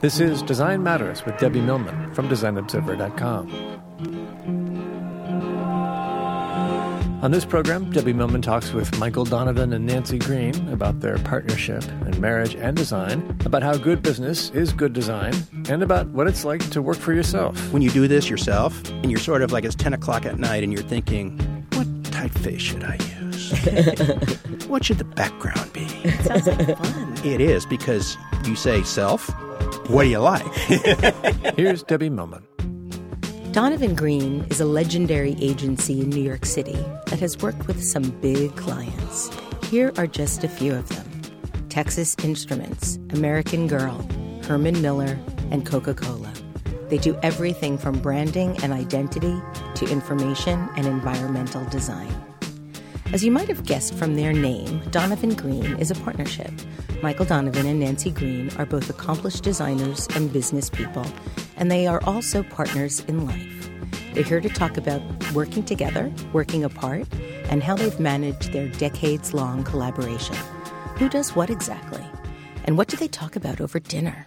This is Design Matters with Debbie Millman from DesignObserver.com. On this program, Debbie Millman talks with Michael Donovan and Nancye Green about their partnership in marriage and design, about how good business is good design, and about what it's like to work for yourself. When you do this yourself, and you're sort of like it's 10 o'clock at night and you're thinking, what typeface should I use? what should the background be? It sounds like fun. It is because you say self, what do you like? Here's Debbie Millman. Donovan Green is a legendary agency in New York City that has worked with some big clients. Here are just a few of them Texas Instruments, American Girl, Herman Miller, and Coca Cola. They do everything from branding and identity to information and environmental design. As you might have guessed from their name, Donovan Green is a partnership. Michael Donovan and Nancye Green are both accomplished designers and business people, and they are also partners in life. They're here to talk about working together, working apart, and how they've managed their decades long collaboration. Who does what exactly? And what do they talk about over dinner?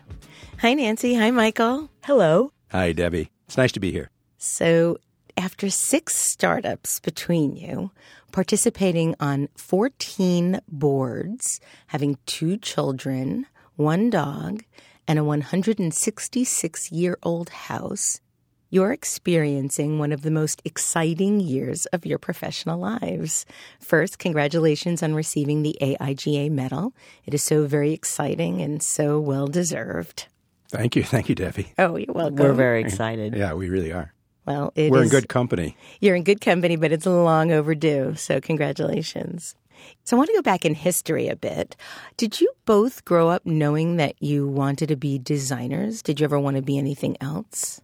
Hi, Nancye. Hi, Michael. Hello. Hi, Debbie. It's nice to be here. So, after six startups between you, participating on 14 boards, having two children, one dog, and a 166 year old house, you're experiencing one of the most exciting years of your professional lives. First, congratulations on receiving the AIGA medal. It is so very exciting and so well deserved. Thank you. Thank you, Debbie. Oh, you're welcome. We're very excited. Yeah, we really are. Well. It We're in good company. You're in good company, but it's long overdue. So, congratulations. So, I want to go back in history a bit. Did you both grow up knowing that you wanted to be designers? Did you ever want to be anything else?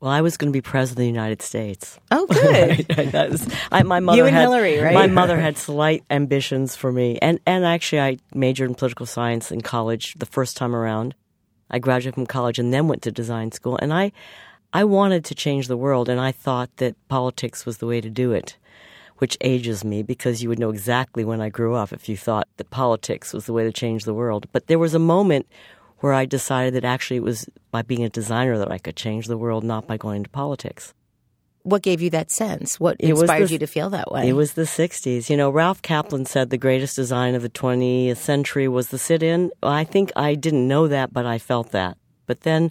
Well, I was going to be president of the United States. Oh, good. That was- I, my mother You and had, Hillary, right? My mother had slight ambitions for me, and and actually, I majored in political science in college the first time around. I graduated from college and then went to design school, and I I wanted to change the world, and I thought that politics was the way to do it, which ages me because you would know exactly when I grew up if you thought that politics was the way to change the world. But there was a moment where I decided that actually it was by being a designer that I could change the world, not by going into politics. what gave you that sense? What It inspired the- you to feel that way? It was the 60s. You know, Ralph Caplan said the greatest design of the 20th century was the sit in. I think I didn't know that, but I felt that. But then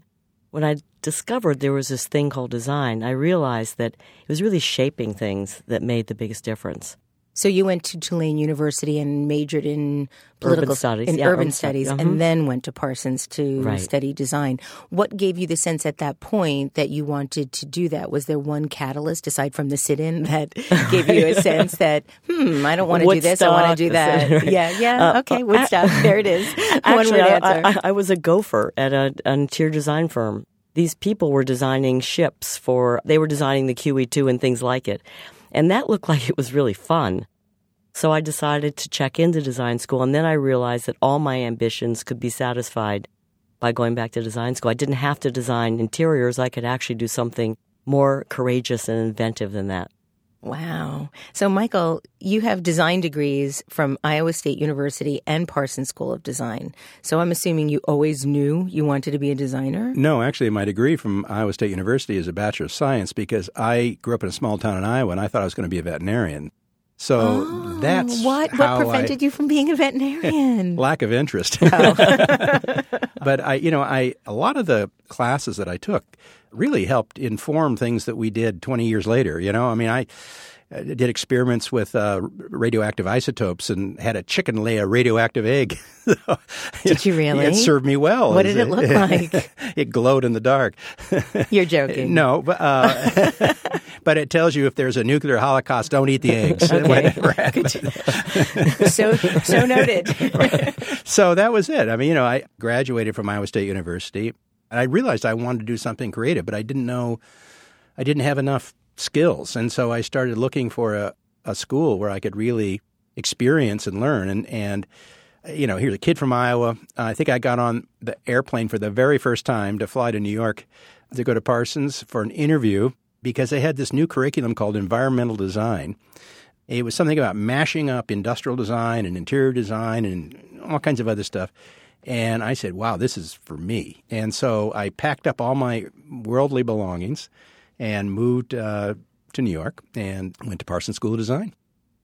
when I discovered there was this thing called design, I realized that it was really shaping things that made the biggest difference. so, you went to Tulane University and majored in political studies, in yeah, urban urban studies, studies, and then went to Parsons to Right. study design. What gave you the sense at that point that you wanted to do that? Was there one catalyst aside from the sit-in that gave you a sense that hmm, I don't want to do this, I want to do that? Woodstock. Yeah, yeah. Uh, okay, uh, Woodstock. there it is. one Actually, word I, answer. I, I was a gopher at a, an interior design firm. These people were designing ships for, they were designing the QE2 and things like it. And that looked like it was really fun. So I decided to check into design school, and then I realized that all my ambitions could be satisfied by going back to design school. I didn't have to design interiors, I could actually do something more courageous and inventive than that. Wow. So, Michael, you have design degrees from Iowa State University and Parsons School of Design. So, I'm assuming you always knew you wanted to be a designer? No, actually, my degree from Iowa State University is a Bachelor of Science because I grew up in a small town in Iowa and I thought I was going to be a veterinarian. So oh, that's Oh, what how what prevented I, you from being a veterinarian? lack of interest. Oh. but I, you know, I a lot of the classes that I took really helped inform things that we did 20 years later. You know, I mean, I did experiments with uh, radioactive isotopes and had a chicken lay a radioactive egg. Did you really? It served me well. What did it look like? it glowed in the dark. You're joking. No, but uh, but it tells you if there's a nuclear holocaust, don't eat the eggs. So so noted. so that was it. I mean, you know, I graduated from Iowa State University, and I realized I wanted to do something creative, but I didn't know, I didn't have enough skills, and so I started looking for a, a school where I could really experience and learn. And and you know, here's a kid from Iowa. I think I got on the airplane for the very first time to fly to New York to go to Parsons for an interview because they had this new curriculum called environmental design. It was something about mashing up industrial design and interior design and all kinds of other stuff. And I said, wow, this is for me. And so I packed up all my worldly belongings and moved uh, to New York and went to Parsons School of Design.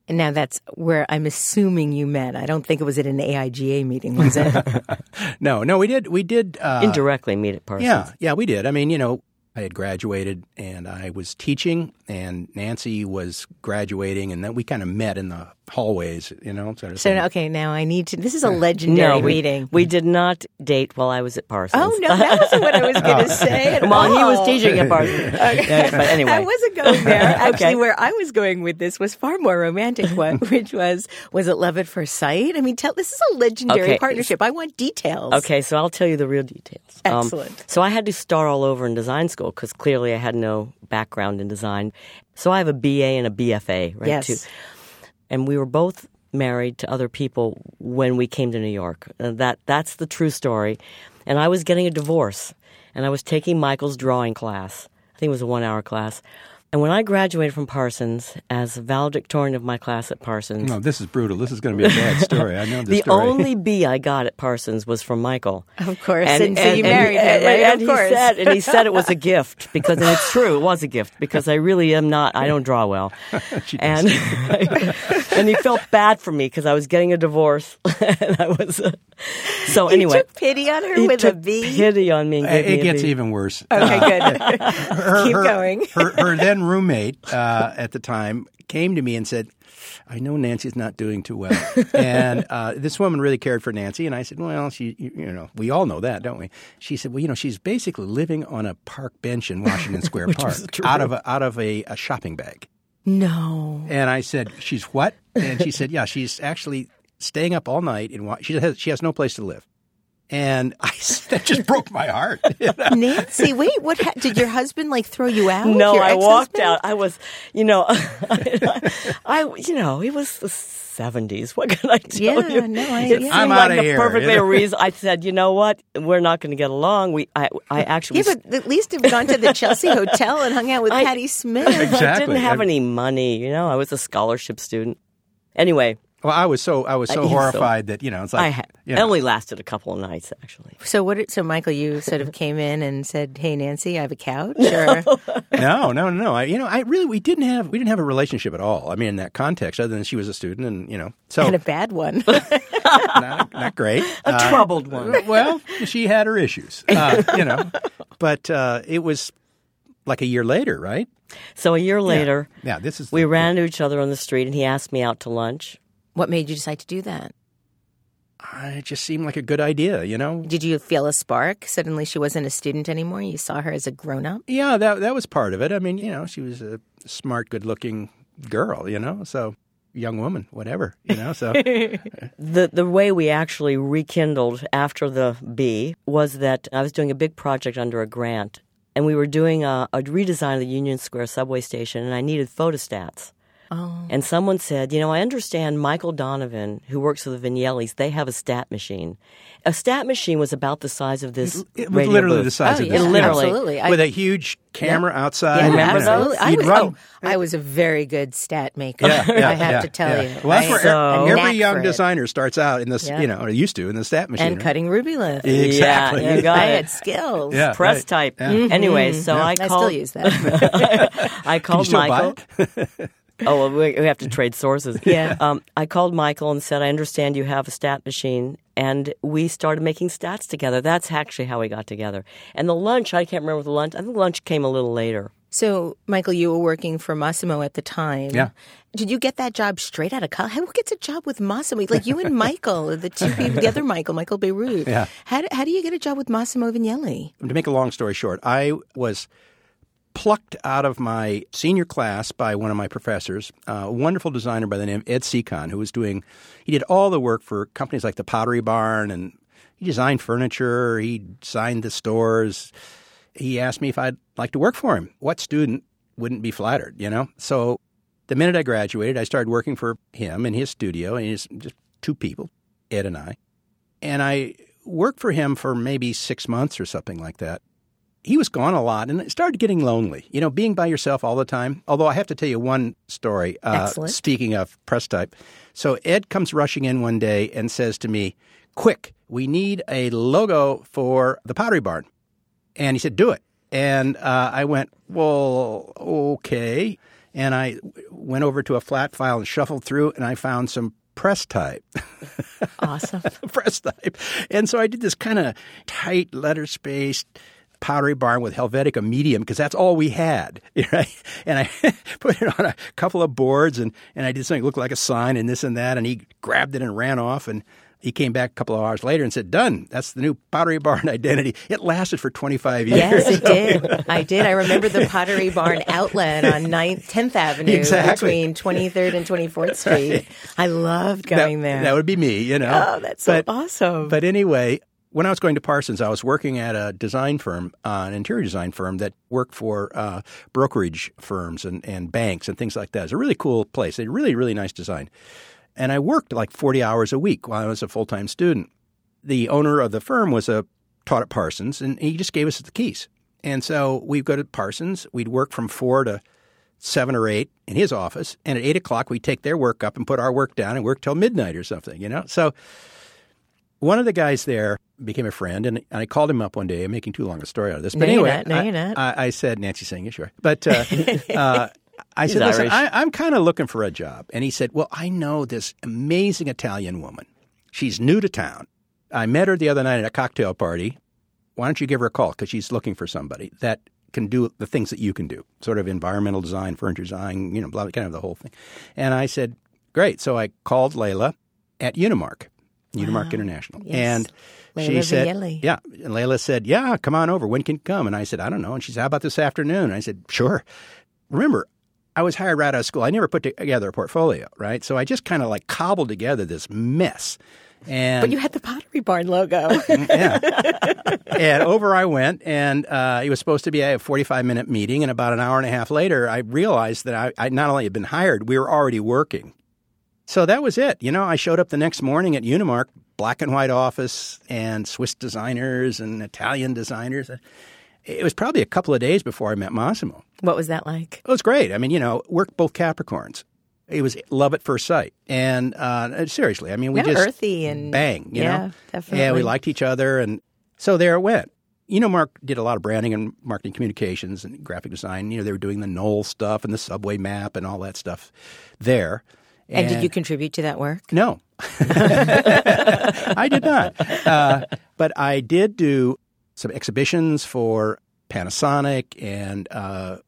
And now that's where I'm assuming you met. I don't think it was at an AIGA meeting, was it? no, no, we did. We did uh, indirectly meet at Parsons. Yeah, yeah, we did. I mean, you know, I had graduated and I was teaching, and Nancye was graduating, and then we kind of met in the hallways, you know. Sort of so thing. okay, now I need to. This is a legendary No, we, reading. we did not date while I was at Parsons. oh no, that wasn't what I was going to say. At Well, he was teaching at Parsons. Yeah, but anyway. I wasn't going there. Actually, Okay. where I was going with this was far more romantic. One, which was was it love at first sight? I mean, tell this is a legendary Okay. partnership. I want details. Okay, so I'll tell you the real details. Um, Excellent. so I had to start all over in design school because clearly I had no background in design. So I have a BA and a BFA, right? Yes. too. And we were both married to other people when we came to New York. Uh, that that's the true story. And I was getting a divorce, and I was taking Michael's drawing class. I think it was a one-hour class. And when I graduated from Parsons as valedictorian of my class at Parsons, No, this is brutal. This is going to be a bad story. I know this the story. only B I got at Parsons was from Michael. Of course. And so you married him, right? And Of he course. said, and he said it was a gift because, and it's true, it was a gift because I really am not. I don't draw well, and and he felt bad for me because I was getting a divorce, and I was. Uh, so He anyway, took pity on her he with a took B. pity on me. And gave me it a gets B. even worse. Okay, good. her, Keep her- going. her, her then roommate uh, at the time came to me and said, I know Nancye's not doing too well. and uh, this woman really cared for Nancye. And I said, Well, she, you, you know, we all know that, don't we? She said, Well, you know, she's basically living on a park bench in Washington Square Park out of, a, out of a, a shopping bag. No. And I said, "She's what?" And she said, "Yeah, she's actually staying up all night and she has she has no place to live." And I that just broke my heart. Nancye, wait, what ha- did your husband like throw you out? No, Your I walked ex-husband? out. I was, you know, I, I, you know, it was the seventies. What can I tell Yeah, you? no, I- it yeah. seemed I'm like outta the here, perfectly you know? reason. I said, you know what? We're not going to get along. We, I, I actually, Yeah, but at least have gone to the Chelsea Hotel and hung out with I- Patti Smith. I Exactly. didn't have I- any money. You know, I was a scholarship student. Anyway, well, I was so I was so I- so- horrified that you know it's like I had. you It know, only lasted a couple of nights, actually. So what? Did, so Michael, you sort of came in and said, "Hey, Nancye, I have a couch." Or, no, no, no, no. I, you know, I really we didn't have we didn't have a relationship at all. I mean, in that context, other than she was a student, and you know, so and a bad one. not, not great. A troubled one. well, she had her issues, uh, you know, but uh, it was like a year later, right? So a year later, Yeah, this is we the- ran into each other on the street, and he asked me out to lunch. What made you decide to do that? Uh, It just seemed like a good idea, you know. Did you feel a spark? Suddenly, she wasn't a student anymore. You saw her as a grown-up. Yeah, that that was part of it. I mean, you know, she was a smart, good-looking girl, you know, so young woman, whatever, you know. So The the way we actually rekindled after the B was that I was doing a big project under a grant, and we were doing a, a redesign of the Union Square subway station, and I needed photostats. Oh. And someone said, you know, I understand Michael Donovan, who works for the Vignellis, they have a stat machine. A stat machine was about the size of this. it was radio literally booth. the size Oh, of yeah, this, literally. absolutely. I- with a huge camera outside. Yeah, you know, absolutely. I was, oh, I was a very good stat maker. Yeah, yeah, I have yeah, to tell yeah. you. Well, that's I- where So- every young for it. designer starts out in this, Yeah. you know, or used to in the stat machine. and right? cutting Rubylith. Exactly. Yeah, you got I had skills. Yeah. Press right. type. Yeah. Anyway, mm-hmm. so I I called. still use that. I Can you called Michael. It? Oh, well, we, we have to trade sources. Yeah. Um, I called Michael and said, I understand you have a stat machine. And we started making stats together. That's actually how we got together. And the lunch, I can't remember the lunch. I think lunch came a little later. so, Michael, you were working for Massimo at the time. Yeah. Did you get that job straight out of college? Who gets a job with Massimo? Like you and Michael, the two people, the other Michael, Michael Bierut. Yeah. How do, how do you get a job with Massimo Vignelli? to make a long story short, I was plucked out of my senior class by one of my professors, a wonderful designer by the name of Ed Seacon, who was doing, he did all the work for companies like the Pottery Barn, and he designed furniture, he designed the stores. He asked me if I'd like to work for him. What student wouldn't be flattered, you know? So the minute I graduated, I started working for him in his studio, and he's just two people, Ed and I. And I worked for him for maybe six months or something like that. He was gone a lot and it started getting lonely, you know, being by yourself all the time. Although I have to tell you one story. Uh, Excellent. Speaking of press type. So Ed comes rushing in one day and says to me, Quick, we need a logo for the Pottery Barn. And he said, Do it. And uh, I went, Well, okay. And I went over to a flat file and shuffled through and I found some press type. Awesome. press type. And so I did this kind of tight letter spaced pottery barn with Helvetica medium because that's all we had, right? And I put it on a couple of boards and, and I did something that looked like a sign and this and that. And he grabbed it and ran off. And he came back a couple of hours later and said, Done. That's the new Pottery Barn identity. It lasted for 25 years. Yes, it did. I did. I remember the Pottery Barn outlet on 9th, 10th Avenue Exactly. between 23rd and 24th Street. I loved going that, there. That would be me, you know. oh, that's so But- awesome. But anyway, when I was going to Parsons, I was working at a design firm, uh, an interior design firm that worked for uh, brokerage firms and, and banks and things like that. It's a really cool place. They really, really nice design. And I worked like 40 hours a week while I was a full time student. The owner of the firm was a taught at Parsons, and he just gave us the keys. And so we'd go to Parsons. We'd work from four to seven or eight in his office, and at eight o'clock we'd take their work up and put our work down and work till midnight or something. You know, so one of the guys there became a friend, and I called him up one day. I'm making too long a story out of this, but No, anyway, not. No, I, you're not. I, I said Nancye saying it, sure, but uh, uh, I said, listen, I, I'm kind of looking for a job, and he said, well, I know this amazing Italian woman. She's new to town. I met her the other night at a cocktail party. Why don't you give her a call? Because she's looking for somebody that can do the things that you can do, sort of environmental design, furniture design, you know, blah, kind of the whole thing. And I said, great. So I called Lella at Unimark, Unimark International, Yes. and she Lella said, Vignelli. "Yeah." And Lella said, "Yeah, come on over. When can you come?" And I said, "I don't know." And she said, "How about this afternoon?" And I said, "Sure." Remember, I was hired right out of school. I never put together a portfolio, right? So I just kind of like cobbled together this mess. And but you had the Pottery Barn logo. yeah. and over I went, and uh, it was supposed to be a 45 minute meeting. And about an hour and a half later, I realized that I, I not only had been hired, we were already working. So that was it. You know, I showed up the next morning at Unimark, black and white office, and Swiss designers and Italian designers. It was probably a couple of days before I met Massimo. what was that like? It was great. I mean, you know, we worked both Capricorns. It was love at first sight. And uh, seriously, I mean, we Yeah, just earthy and- bang, you yeah, know? definitely. Yeah, we liked each other. And so there it went. Unimark did a lot of branding and marketing communications and graphic design. You know, they were doing the Knoll stuff and the subway map and all that stuff there. And did you contribute to that work? No, I did not. Uh, but I did do some exhibitions for Panasonic, and uh,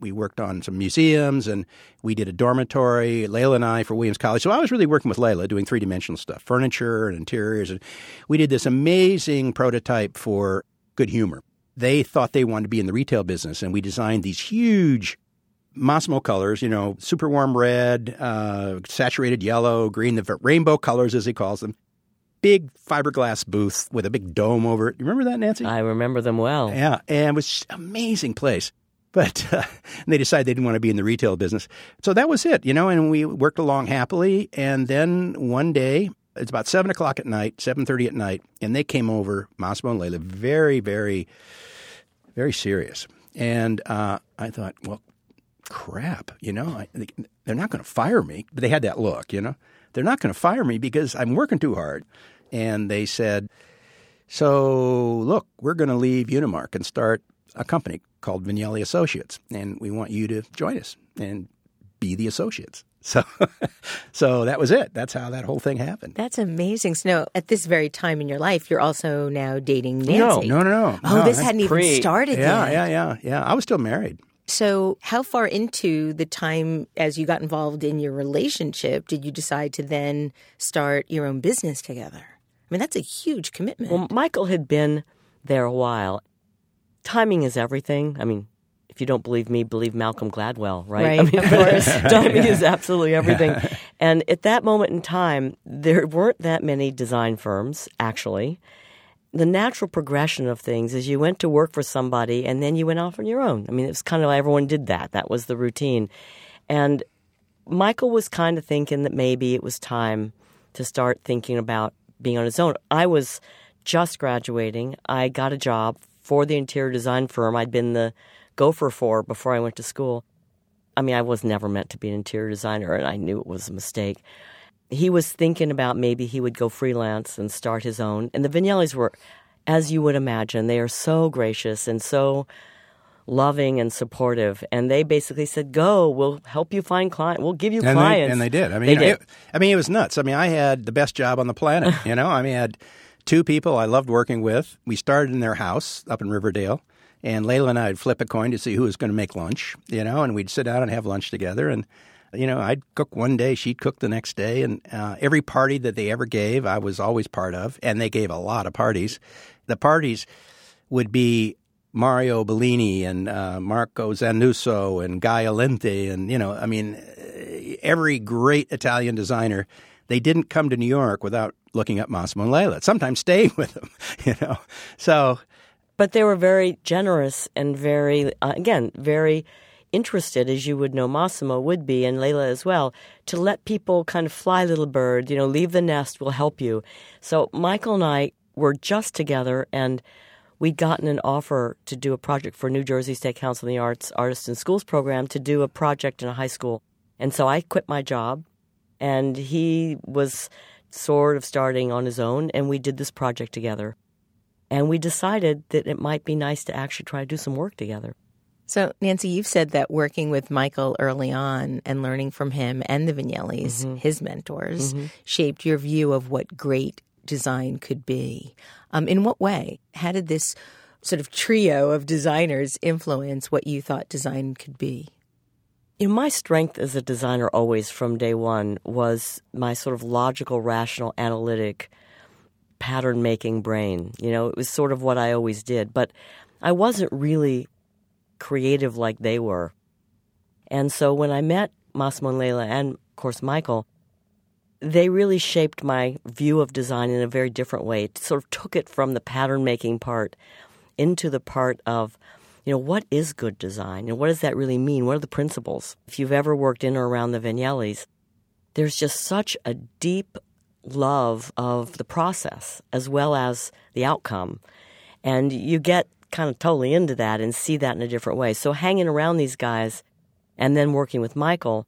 we worked on some museums, and we did a dormitory, Lella and I, for Williams College. So I was really working with Lella, doing three dimensional stuff, furniture and interiors, and we did this amazing prototype for Good Humor. They thought they wanted to be in the retail business, and we designed these huge Massimo colors, you know, super warm red, uh, saturated yellow, green, the rainbow colors as he calls them. Big fiberglass booth with a big dome over it. You remember that, Nancye? I remember them well. yeah, and it was an amazing place. But uh, they decided they didn't want to be in the retail business. So that was it, you know, and we worked along happily. And then one day, it's about 7 o'clock at night, 7.30 at night, and they came over, Massimo and Lella, very, very, very serious. And uh, I thought, well, crap, you know, they're not going to fire me. But they had that look, you know. They're not going to fire me because I'm working too hard. And they said, so look, we're going to leave Unimark and start a company called Vignelli Associates, and we want you to join us and be the associates. So, so that was it. That's how that whole thing happened. That's amazing. So, now, at this very time in your life, you're also now dating Nancy. No, no, no. no. Oh, no, this hadn't even started Yeah, yet. yeah, yeah, yeah. I was still married. So, how far into the time as you got involved in your relationship did you decide to then start your own business together? I mean, that's a huge commitment. Well, Michael had been there a while. Timing is everything. I mean, if you don't believe me, believe Malcolm Gladwell, right? Right, I mean, of course. timing is absolutely everything. and at that moment in time, there weren't that many design firms, actually. The natural progression of things is you went to work for somebody and then you went off on your own. I mean, it was kind of like everyone did that. That was the routine. And Michael was kind of thinking that maybe it was time to start thinking about being on his own. I was just graduating. I got a job for the interior design firm I'd been the gopher for before I went to school. I mean, I was never meant to be an interior designer, and I knew it was a mistake. He was thinking about maybe he would go freelance and start his own. And the Vignellis were, as you would imagine, they are so gracious and so loving and supportive. And they basically said, "Go, we'll help you find clients. We'll give you and clients." They, and they did. I mean, you know, did. It, I mean, it was nuts. I mean, I had the best job on the planet. You know, I mean, I had two people I loved working with. We started in their house up in Riverdale, and Lella and I would flip a coin to see who was going to make lunch. You know, and we'd sit down and have lunch together. And you know, I'd cook one day, she'd cook the next day, and uh, every party that they ever gave, I was always part of. And they gave a lot of parties. The parties would be Mario Bellini and uh, Marco Zanuso and Gae Aulenti and you know I mean every great Italian designer they didn't come to New York without looking up Massimo and Lella sometimes staying with them you know so but they were very generous and very, uh, again, very interested, as you would know Massimo would be, and Lella as well, to let people kind of fly little bird, you know, leave the nest, we'll help you. So Michael and I were just together, and we'd gotten an offer to do a project for New Jersey State Council of the Arts Artists in Schools program to do a project in a high school. And so I quit my job, and he was sort of starting on his own, and we did this project together. And we decided that it might be nice to actually try to do some work together. So, Nancy, you've said that working with Michael early on and learning from him and the Vignellis, Mm-hmm. his mentors, shaped your view of what great design could be. Um, in what way? How did this sort of trio of designers influence what you thought design could be? You know, my strength as a designer always from day one was my sort of logical, rational, analytic, pattern making brain. You know, it was sort of what I always did, but I wasn't really creative like they were. And so when I met Massimo and Lella and, of course, Michael, they really shaped my view of design in a very different way. It sort of took it from the pattern making part into the part of, you know, what is good design and what does that really mean? What are the principles? If you've ever worked in or around the Vignellis, there's just such a deep love of the process as well as the outcome. And you get kind of totally into that and see that in a different way. So hanging around these guys and then working with Michael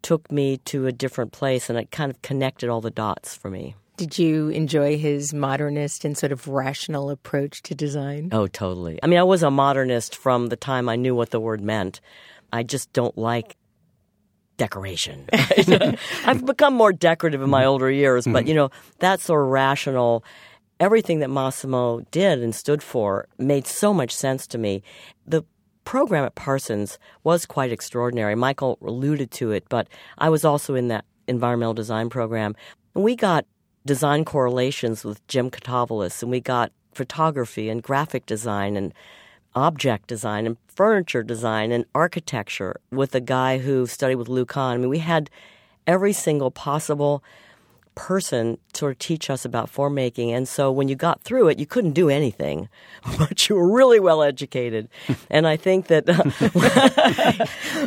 took me to a different place and it kind of connected all the dots for me. Did you enjoy his modernist and sort of rational approach to design? Oh, totally. I mean, I was a modernist from the time I knew what the word meant. I just don't like decoration. I've become more decorative in my older years, but mm-hmm. you know, that sort of rational, everything that Massimo did and stood for made so much sense to me. The program at Parsons was quite extraordinary. Michael alluded to it, but I was also in that environmental design program. And we got design correlations with Jim Katavolis, and we got photography and graphic design and object design and furniture design and architecture with a guy who studied with Lou Kahn. I mean, we had every single possible person sort of teach us about form making. And so when you got through it, you couldn't do anything, but you were really well educated. And I think that, uh,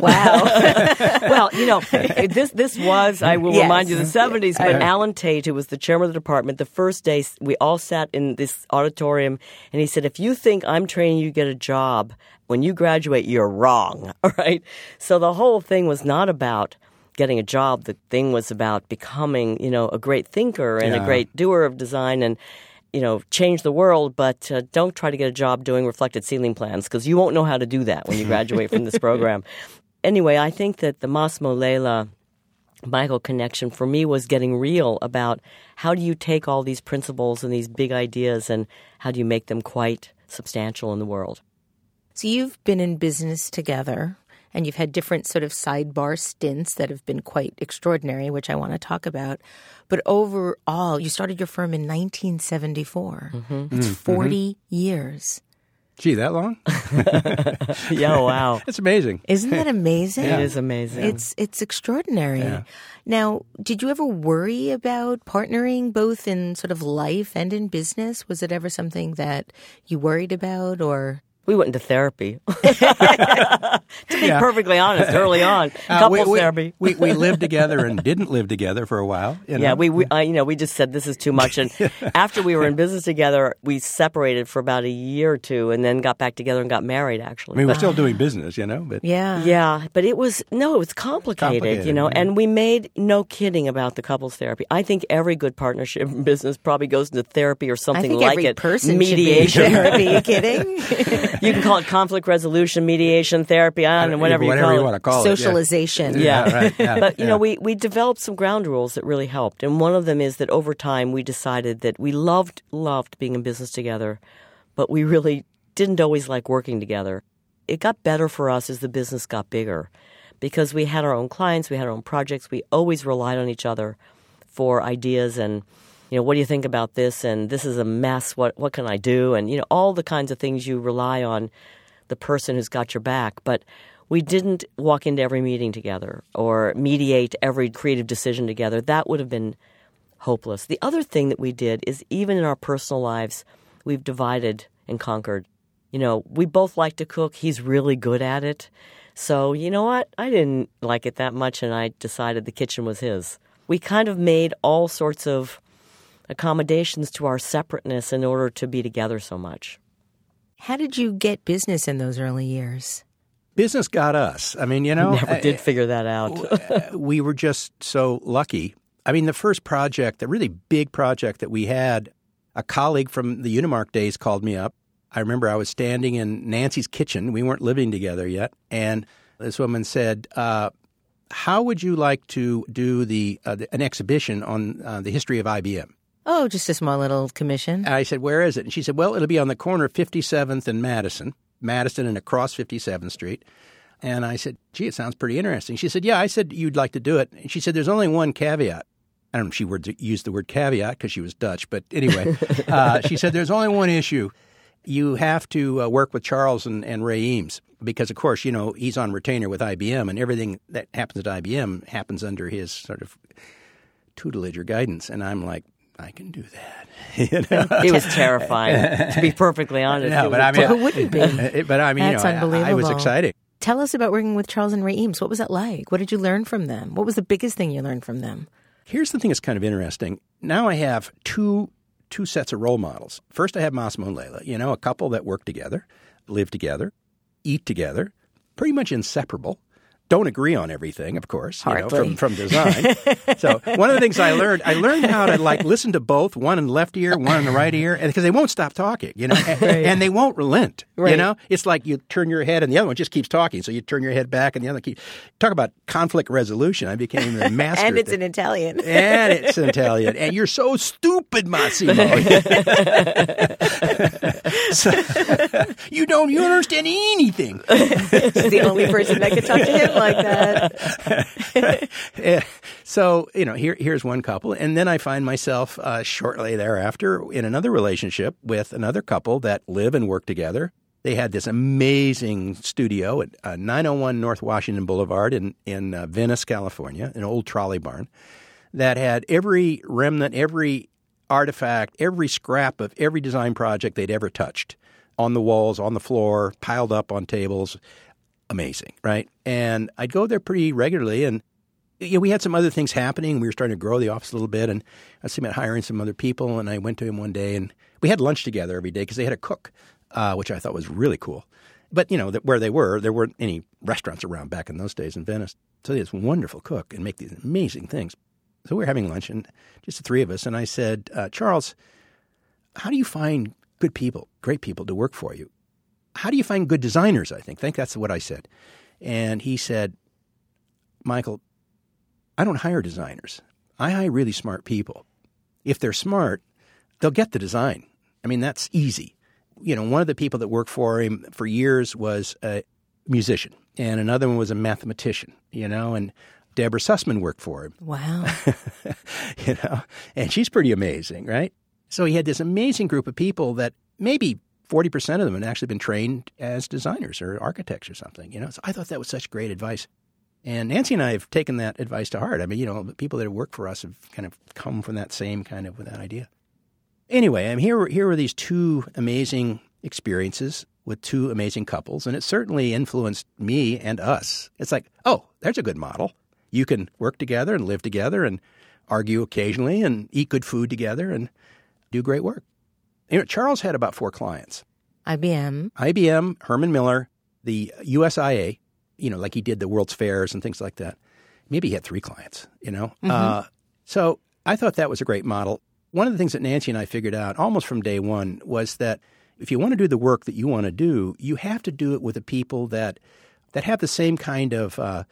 wow. well, you know, this, this was, I will Yes. remind you, the 70s, but Alan Tate, who was the chairman of the department, the first day we all sat in this auditorium and he said, if you think I'm training you to get a job, when you graduate, you're wrong. All right. So the whole thing was not about getting a job. The thing was about becoming, you know, a great thinker and a great doer of design and, you know, change the world. But uh, don't try to get a job doing reflected ceiling plans because you won't know how to do that when you graduate from this program. Anyway, I think that the Massimo Lella Michael connection for me was getting real about how do you take all these principles and these big ideas and how do you make them quite substantial in the world. So you've been in business together and you've had different sort of sidebar stints that have been quite extraordinary, which I want to talk about. But overall, you started your firm in 1974. Mm-hmm. It's mm-hmm. 40 years. gee that long yeah, wow. it's amazing Isn't that amazing? It is amazing. It's it's extraordinary. Now, did you ever worry about partnering both in sort of life and in business? Was it ever something that you worried about or We went into therapy. to be Yeah. perfectly honest, early on, Uh, couples we, we, therapy. We, we lived together and didn't live together for a while. you Yeah, we, we uh, you know we just said this is too much, and after we were in business together, we separated for about a year or two, and then got back together and got married. Actually, I mean, we're still doing business, you know, but Yeah. yeah, but it was no, it was complicated, Complicated, you know, yeah. and we made no kidding about the couples therapy. I think every good partnership in business probably goes into therapy or I something think like every it. person mediation. should be therapy. Are you kidding? You can call it conflict resolution, mediation, therapy, I don't know, whatever, whatever you you call want it. to call it. yeah. Socialization. Yeah. right, yeah, but you yeah. know, we we developed some ground rules that really helped, and one of them is that over time we decided that we loved loved being in business together, but we really didn't always like working together. It got better for us as the business got bigger, because we had our own clients, we had our own projects, we always relied on each other for ideas and. You know, what do you think about this? And this is a mess. What what can I do? And you know, all the kinds of things you rely on the person who's got your back. But we didn't walk into every meeting together or mediate every creative decision together. That would have been hopeless. The other thing that we did is even in our personal lives, we've divided and conquered. You know, we both like to cook. He's really good at it. So, you know what? I didn't like it that much, and I decided the kitchen was his. We kind of made all sorts of accommodations to our separateness in order to be together so much. How did you get business in those early years? business got us. I mean, you know, we Never I- did figure that out. uh, we were just so lucky. I mean, the first project, the really big project that we had, a colleague from the Unimark days called me up. I remember I was standing in Nancye's kitchen. We weren't living together yet. And this woman said, uh, How would you like to do the, uh, the an exhibition on uh, the history of IBM? Oh, just a small little commission. And I said, Where is it? And she said, Well, it'll be on the corner of 57th and Madison, Madison and across 57th Street. And I said, Gee, it sounds pretty interesting. She said, Yeah, I said you'd like to do it. And she said, There's only one caveat. I don't know if she word, used the word caveat because she was Dutch, but anyway, uh, she said, There's only one issue. You have to uh, work with Charles and, and Ray Eames because, of course, you know, he's on retainer with IBM, and everything that happens at IBM happens under his sort of tutelage or guidance. And I'm like, I can do that. you know? It was terrifying, to be perfectly honest. No, but was I mean, Who wouldn't be? But I mean, That's you know, I- I, was unbelievable. excited. Tell us about working with Charles and Ray Eames. What was that like? What did you learn from them? What was the biggest thing you learned from them? Here's the thing that's kind of interesting. Now I have two two sets of role models. First, I have Massimo and Lella. You know, a couple that work together, live together, eat together, pretty much inseparable. Don't agree on everything, of course, you know, from, from design. so one of the things I learned, I learned how to like listen to both, one in the left ear, one in the right ear, and because they won't stop talking, you know, and, and they won't relent. You know, it's like you turn your head and the other one just keeps talking. So you turn your head back and the other keep talk about conflict resolution. I became the master. and it's in Italian. And it's in Italian. And you're so stupid, Massimo. So- you don't you don't understand anything. He's the only person that could talk to him like that. So, you know, here here's one couple. And then I find myself uh, shortly thereafter in another relationship with another couple that live and work together. They had this amazing studio at uh, 901 North Washington Boulevard in, in uh, Venice, California, an old trolley barn that had every remnant, every artifact, every scrap of every design project they'd ever touched on the walls, on the floor, piled up on tables. Amazing, right? And I'd go there pretty regularly and you know, we had some other things happening. We were starting to grow the office a little bit, and I was about hiring some other people. And I went to him one day, and we had lunch together every day because they had a cook, uh, which I thought was really cool. But you know, that where they were, there weren't any restaurants around back in those days in Venice. So they had this wonderful cook and make these amazing things. So we were having lunch, and just the three of us. And I said, uh, Charles, how do you find good people, great people to work for you? How do you find good designers? I think. I think that's what I said. And he said, Michael, I don't hire designers. I hire really smart people. If they're smart, they'll get the design. I mean, that's easy. You know, one of the people that worked for him for years was a musician, and another one was a mathematician, you know, and Deborah Sussman worked for him, Wow. you know, and she's pretty amazing, right? So he had this amazing group of people that maybe 40% of them had actually been trained as designers or architects or something, you know. So I thought that was such great advice. And Nancye and I have taken that advice to heart. I mean, you know, the people that worked for us have kind of come from that same kind of with that idea. Anyway, I'm here. Here were these two amazing experiences with two amazing couples, and it certainly influenced me and us. It's like, oh, there's a good model. You can work together and live together and argue occasionally and eat good food together and do great work. You know, Charles had about four clients. IBM. IBM, Herman Miller, the USIA, you know, like he did the World's Fairs and things like that. Maybe he had three clients, you know? Mm-hmm. Uh, so I thought that was a great model. One of the things that Nancye and I figured out almost from day one was that if you want to do the work that you want to do, you have to do it with the people that that have the same kind of uh,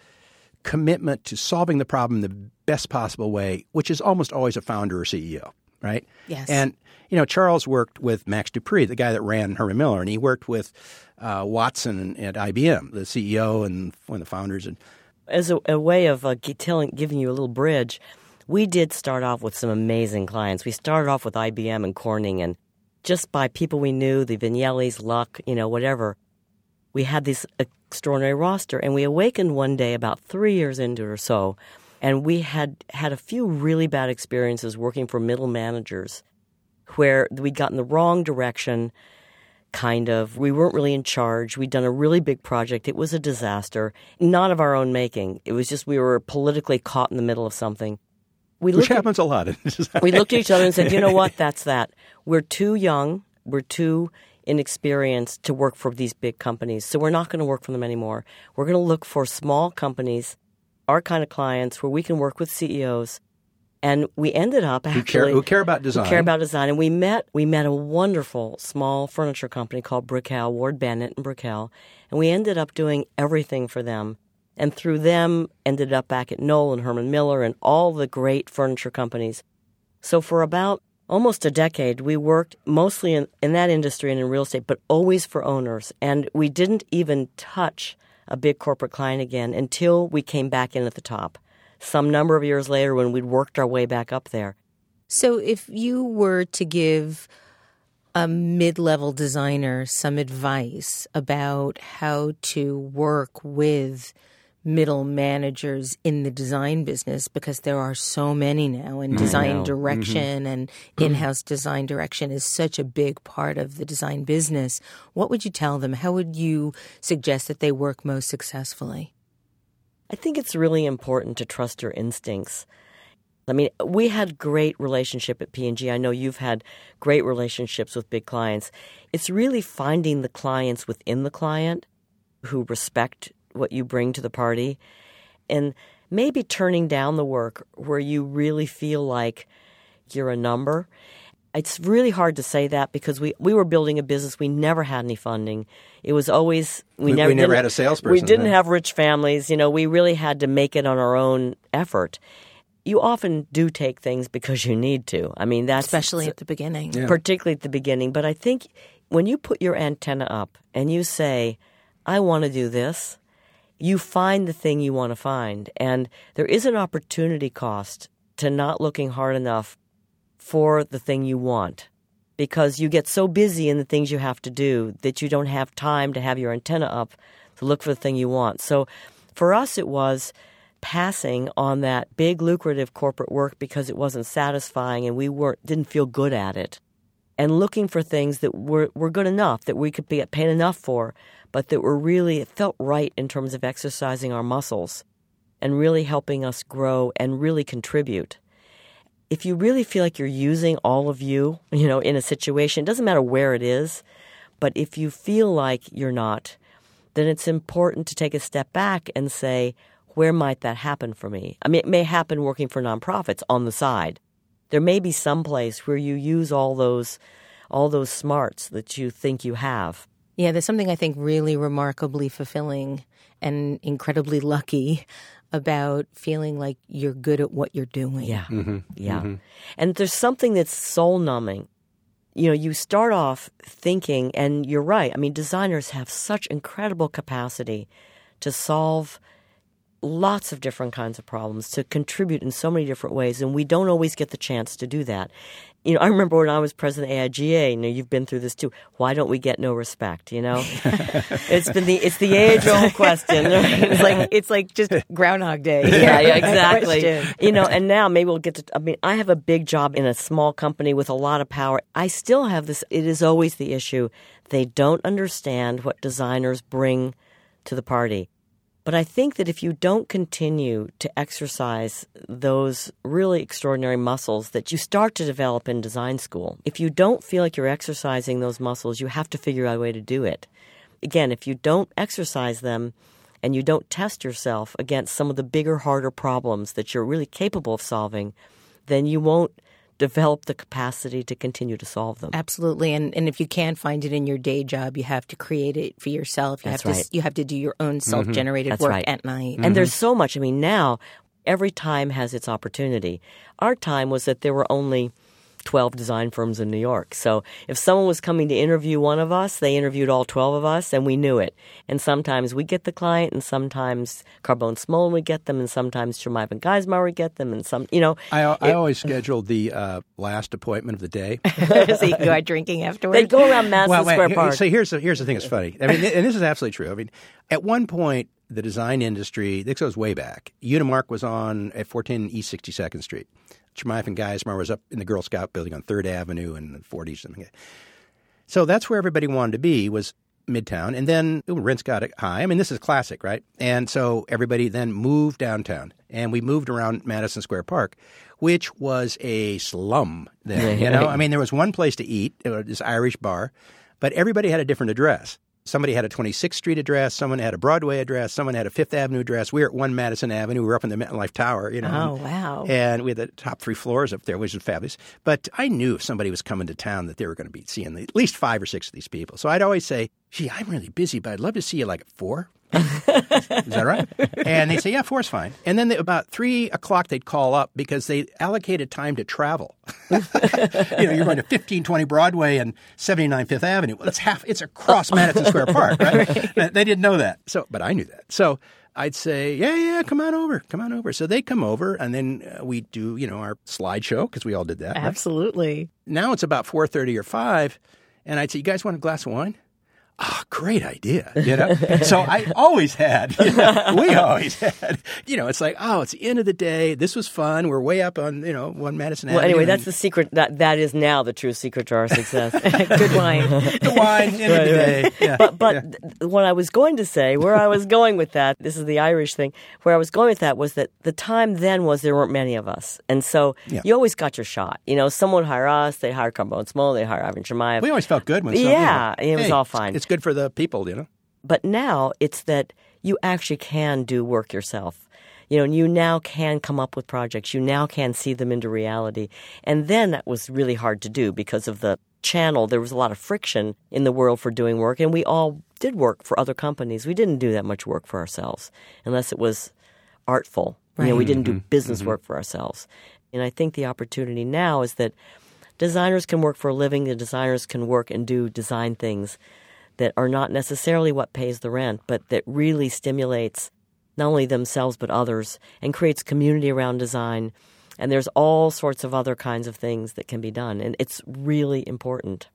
commitment to solving the problem the best possible way, which is almost always a founder or CEO, right? Yes. And you know, Charles worked with Max De Pree, the guy that ran Herman Miller, and he worked with uh, Watson at IBM, the CEO and one of the founders. And as a, a way of uh, telling, giving you a little bridge, we did start off with some amazing clients. We started off with IBM and Corning, and just by people we knew, the Vignellis, Luck, you know, whatever, we had this extraordinary roster. And we awakened one day about three years into it or so, and we had had a few really bad experiences working for middle managers where we'd gotten the wrong direction, kind of. We weren't really in charge. We'd done a really big project. It was a disaster, not of our own making. It was just we were politically caught in the middle of something. We Which happens at, a lot. we looked at each other and said, you know what? That's that. We're too young. We're too inexperienced to work for these big companies. So we're not going to work for them anymore. We're going to look for small companies, our kind of clients, where we can work with CEOs and we ended up actually who care, who care about design. care about design, and we met we met a wonderful small furniture company called Brickel, Ward Bennett and Brickel, and we ended up doing everything for them. And through them, ended up back at Knoll and Herman Miller and all the great furniture companies. So for about almost a decade, we worked mostly in, in that industry and in real estate, but always for owners. And we didn't even touch a big corporate client again until we came back in at the top some number of years later when we'd worked our way back up there. So, if you were to give a mid level designer some advice about how to work with middle managers in the design business because there are so many now and design direction mm-hmm. and in-house design direction is such a big part of the design business what would you tell them how would you suggest that they work most successfully I think it's really important to trust your instincts. I mean, we had great relationship at P&G. I know you've had great relationships with big clients. It's really finding the clients within the client who respect what you bring to the party and maybe turning down the work where you really feel like you're a number it's really hard to say that because we, we were building a business. We never had any funding. It was always we, we never we never had a salesperson. We didn't have rich families. You know, we really had to make it on our own effort. You often do take things because you need to. I mean, that's especially at the beginning, yeah. particularly at the beginning. But I think when you put your antenna up and you say, "I want to do this," you find the thing you want to find, and there is an opportunity cost to not looking hard enough for the thing you want because you get so busy in the things you have to do that you don't have time to have your antenna up to look for the thing you want. So for us, it was passing on that big lucrative corporate work because it wasn't satisfying and we weren't didn't feel good at it and looking for things that were, were good enough that we could be paid enough for but that were really it felt right in terms of exercising our muscles and really helping us grow and really contribute if you really feel like you're using all of you, you know, in a situation, it doesn't matter where it is, but if you feel like you're not, then it's important to take a step back and say, where might that happen for me? I mean, it may happen working for nonprofits on the side. There may be some place where you use all those all those smarts that you think you have. Yeah, there's something I think really remarkably fulfilling and incredibly lucky about feeling like you're good at what you're doing. Yeah. Mm-hmm. Yeah. Mm-hmm. And there's something that's soul numbing. You know, you start off thinking, and you're right. I mean, designers have such incredible capacity to solve lots of different kinds of problems, to contribute in so many different ways, and we don't always get the chance to do that. You know, I remember when I was president of AIGA, you know, you've been through this too. Why don't we get no respect, you know? it's been the it's the age old question. it's like it's like just Groundhog Day. Yeah, yeah, exactly. you know, and now maybe we'll get to I mean, I have a big job in a small company with a lot of power. I still have this it is always the issue. They don't understand what designers bring to the party. But I think that if you don't continue to exercise those really extraordinary muscles that you start to develop in design school, if you don't feel like you're exercising those muscles, you have to figure out a way to do it. Again, if you don't exercise them and you don't test yourself against some of the bigger, harder problems that you're really capable of solving, then you won't develop the capacity to continue to solve them. Absolutely. And and if you can't find it in your day job, you have to create it for yourself. You That's have right. to you have to do your own mm-hmm. self-generated That's work right. at night. And there's mm-hmm. so much. I mean, now every time has its opportunity. Our time was that there were only 12 design firms in New York. So if someone was coming to interview one of us, they interviewed all 12 of us, and we knew it. And sometimes we get the client, and sometimes Carbone Smolin would get them, and sometimes Chermayeff and Geismar would get them, and some, you know. I, I always scheduled the uh, last appointment of the day. so you can go out drinking afterwards. They'd go around Madison wait, Square here- Park. So here's the, here's the thing that's funny. I mean, and this is absolutely true. I mean, at one point, the design industry, this goes way back. Unimark was on at 14 East 62nd Street. Chermayeff and Geismar was up in the Girl Scout building on 3rd Avenue in the 40s. Something. So that's where everybody wanted to be was Midtown. And then ooh, rents got high. I mean, this is classic, right? And so everybody then moved downtown. And we moved around Madison Square Park, which was a slum then. You know, I mean, there was one place to eat, uh, this Irish bar, but everybody had a different address. Somebody had a 26th Street address. Someone had a Broadway address. Someone had a Fifth Avenue address. We were at One Madison Avenue. We were up in the MetLife Tower. You know. Oh, wow. And we had the top three floors up there, which was fabulous. But I knew if somebody was coming to town that they were going to be seeing at least five or six of these people. So I'd always say, "Gee, I'm really busy, but I'd love to see you like at four. Is that right? And they'd say, yeah, four's fine. And then they, about three o'clock, they'd call up because they allocated time to travel. you know, you're going to 1520 Broadway and 79 Fifth Avenue. Well, it's half, it's across Madison Square Park, right? They didn't know that. So, but I knew that. So I'd say, yeah, yeah, come on over, come on over. So they come over, and then uh, we do, you know, our slideshow because we all did that. right? Absolutely. Now it's about 4:30 or 5, and I'd say, "You guys want a glass of wine?" Ah, great idea. You know, so I always had. You know, we always had. You know, it's like, oh, it's the end of the day. This was fun. We're way up on you know one Madison well, Avenue. Well, anyway, that's the secret. That that is now the true secret to our success. Good wine. the wine. End of the day. Yeah, But but yeah. what I was going to say, where I was going with that, this is the Irish thing. Where I was going with that was that the time then was there weren't many of us, and so Yeah. you always got your shot. You know, someone hire us, they hire Carbone Small, they hire Ivan Chermayeff. we always felt good when. Yeah, it was hey, all it's- fine. It's good for the people, you know. But now it's that you actually can do work yourself. You know, and you now can come up with projects. You now can see them into reality. And then that was really hard to do because of the channel. There was a lot of friction in the world for doing work, and we all did work for other companies. We didn't do that much work for ourselves unless it was artful. You know, we didn't do mm-hmm. business mm-hmm. work for ourselves. And I think the opportunity now is that designers can work for a living, the designers can work and do design things that are not necessarily what pays the rent, but that really stimulates not only themselves but others and creates community around design. And there's all sorts of other kinds of things that can be done. And it's really important.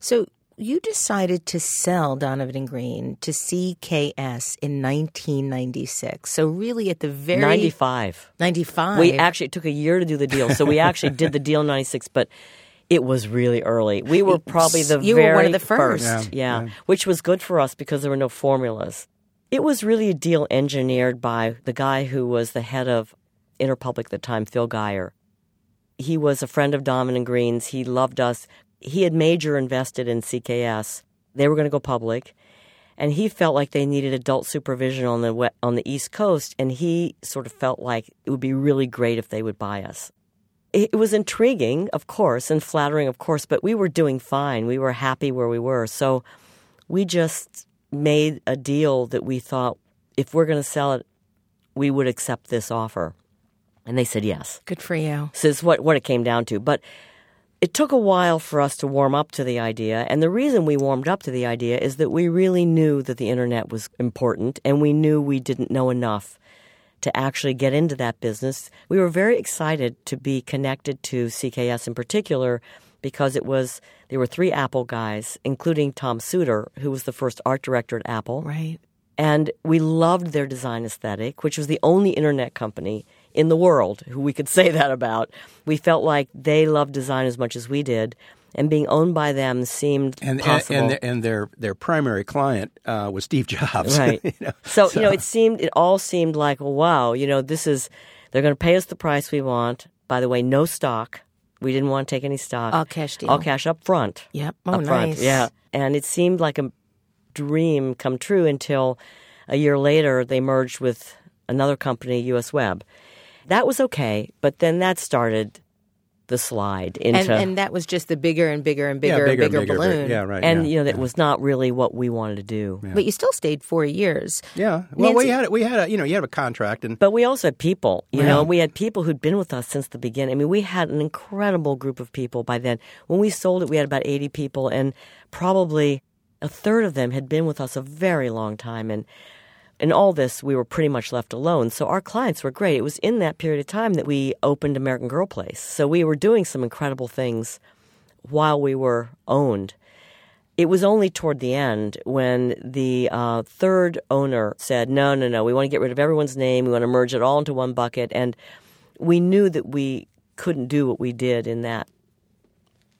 So you decided to sell Donovan and Green to CKS in 1996. So really at the very 95. 95. We actually it took a year to do the deal. So we actually did the deal in 96, but it was really early. We were probably the You were very one of the first. Yeah, which was good for us because there were no formulas. It was really a deal engineered by the guy who was the head of Interpublic at the time, Phil Geier. He was a friend of Donovan and Green's. He loved us. He had major invested in CKS. They were going to go public, and he felt like they needed adult supervision on the on the East Coast, and he sort of felt like it would be really great if they would buy us. It was intriguing, of course, and flattering, of course, but we were doing fine. We were happy where we were. So we just made a deal that we thought if we're going to sell it, we would accept this offer. And they said yes. Good for you. So it's what, what it came down to. But it took a while for us to warm up to the idea. And the reason we warmed up to the idea is that we really knew that the internet was important and we knew we didn't know enough. To actually get into that business. We were very excited to be connected to CKS in particular because it was there were three Apple guys, including Tom Suiter, who was the first art director at Apple. Right. And we loved their design aesthetic, which was the only internet company in the world who we could say that about. We felt like they loved design as much as we did, and being owned by them seemed and possible. and, and, their, and their their primary client uh, was Steve Jobs. Right. you know? so, you know, it seemed it all seemed like, wow, you know, this is they're going to pay us the price we want. By the way, no stock. We didn't want to take any stock. All cash deal. All cash up front. Yep. Oh, up front. nice. Yeah. And it seemed like a dream come true until a year later they merged with another company, US Web. That was okay, but then that started the slide into And, and that was just the bigger and bigger and bigger, yeah, bigger, and bigger, bigger, balloon. bigger. Yeah, right. and yeah, you know that yeah. was not really what we wanted to do. But you still stayed four years. Yeah. Well, we had we had a you know you have a contract and But we also had people, you Yeah. know, we had people who'd been with us since the beginning. I mean, we had an incredible group of people by then. When we sold it, we had about 80 people, and probably a third of them had been with us a very long time. And in all this, we were pretty much left alone. So our clients were great. It was in that period of time that we opened American Girl Place. So we were doing some incredible things while we were owned. It was only toward the end when the uh, third owner said, "No, no, no. We want to get rid of everyone's name. We want to merge it all into one bucket." And we knew that we couldn't do what we did in that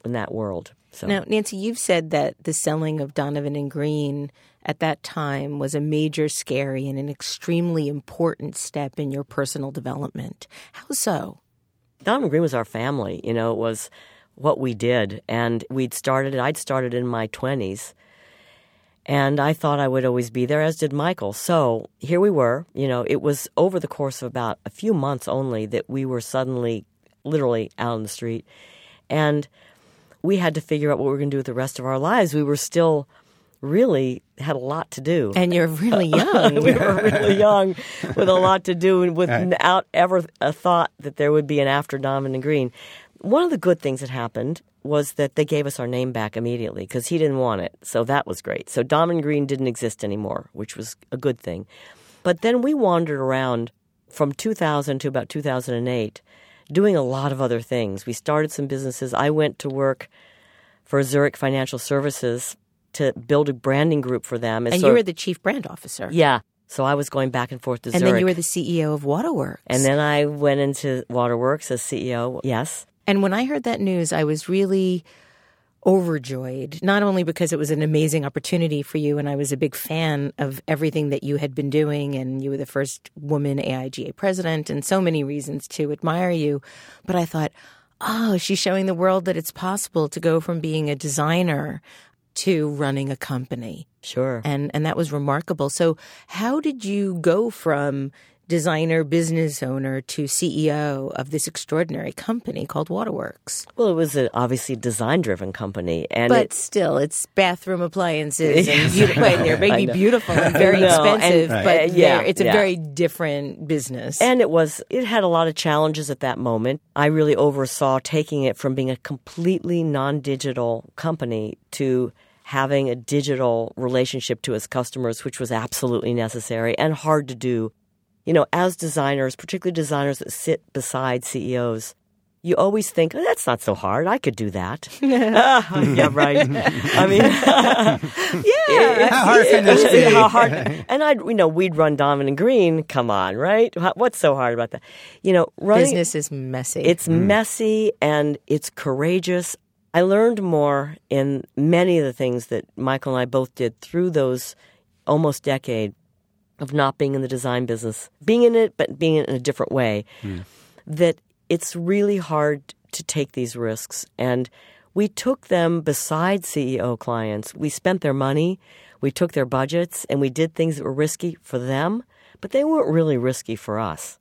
in that world. So Now, Nancye, you've said that the selling of Donovan and Green at that time was a major, scary, and an extremely important step in your personal development. How so? Donovan Green was our family. You know, it was what we did, and we'd started. I'd started in my twenties, and I thought I would always be there, as did Michael. So here we were. You know, it was over the course of about a few months only that we were suddenly, literally, out on the street, and we had to figure out what we were going to do with the rest of our lives. We were still really had a lot to do. And you're really young. we were really young with a lot to do and without ever a thought that there would be an after Donovan and Green. One of the good things that happened was that they gave us our name back immediately because he didn't want it. So that was great. So and Green didn't exist anymore, which was a good thing. But then we wandered around from 2000 to about 2008 doing a lot of other things. We started some businesses. I went to work for Zurich Financial Services to build a branding group for them. and so- you were the chief brand officer. yeah. So I was going back and forth to And Zurich. then you were the CEO of Waterworks. and then I went into Waterworks as CEO. Yes. And when I heard that news, I was really overjoyed, not only because it was an amazing opportunity for you, and I was a big fan of everything that you had been doing, and you were the first woman AIGA president, and so many reasons to admire you, but I thought, oh, she's showing the world that it's possible to go from being a designer to running a company. Sure. And and that was remarkable. So how did you go from designer business owner to CEO of this extraordinary company called Waterworks? well, it was a obviously design driven company. And But it, still, it's bathroom appliances and beautiful. Wait, they're maybe beautiful and very No, and- expensive, Right. but Uh, yeah, it's a yeah. very different business. and it was it had a lot of challenges at that moment. I really oversaw taking it from being a completely non digital company to having a digital relationship to its customers, which was absolutely necessary and hard to do. You know, as designers, particularly designers that sit beside CEOs, you always think, oh, that's not so hard. I could do that. Ah, yeah, right. I mean, yeah. How hard can this be? How hard? And I'd, you know, we'd run Donovan and Green. Come on, right? What's so hard about that? You know, running business is messy. it's messy and it's courageous. I learned more in many of the things that Michael and I both did through those almost decade of not being in the design business, being in it, but being in a different way. That it's really hard to take these risks. And we took them beside CEO clients. We spent their money, we took their budgets, and we did things that were risky for them, but they weren't really risky for us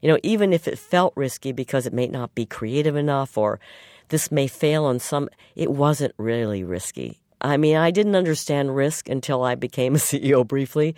you know, even if it felt risky because it may not be creative enough or this may fail on some, it wasn't really risky. I mean, I didn't understand risk until I became a CEO briefly,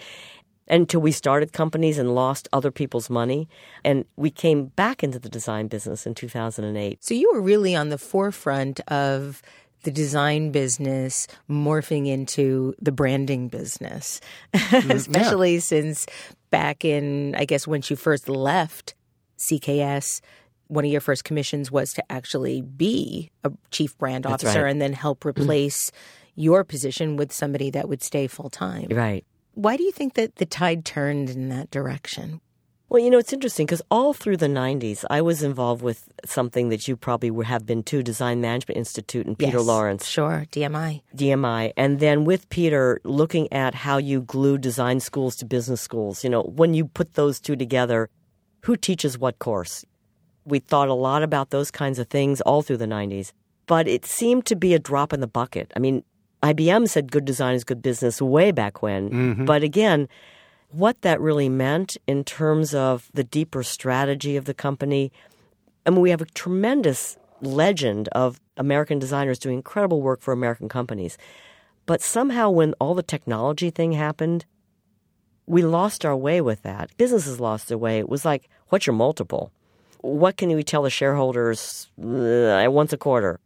until we started companies and lost other people's money. And we came back into the design business in 2008. So you were really on the forefront of the design business morphing into the branding business, mm-hmm. especially since back in, I guess, once you first left CKS, one of your first commissions was to actually be a chief brand officer right. and then help mm-hmm. replace your position with somebody that would stay full time. Right. Why do you think that the tide turned in that direction? Well, you know, it's interesting because all through the 90s, I was involved with something that you probably have been too Design Management Institute and Peter Yes, Lawrence. Sure, DMI. DMI, and then with Peter, looking at how you glue design schools to business schools. You know, when you put those two together, who teaches what course? We thought a lot about those kinds of things all through the 90s, but it seemed to be a drop in the bucket. I mean, IBM said good design is good business way back when, but again, what that really meant in terms of the deeper strategy of the company. I mean, we have a tremendous legend of American designers doing incredible work for American companies. But somehow, when all the technology thing happened, we lost our way with that. Businesses lost their way. It was like, what's your multiple? What can we tell the shareholders uh, once a quarter?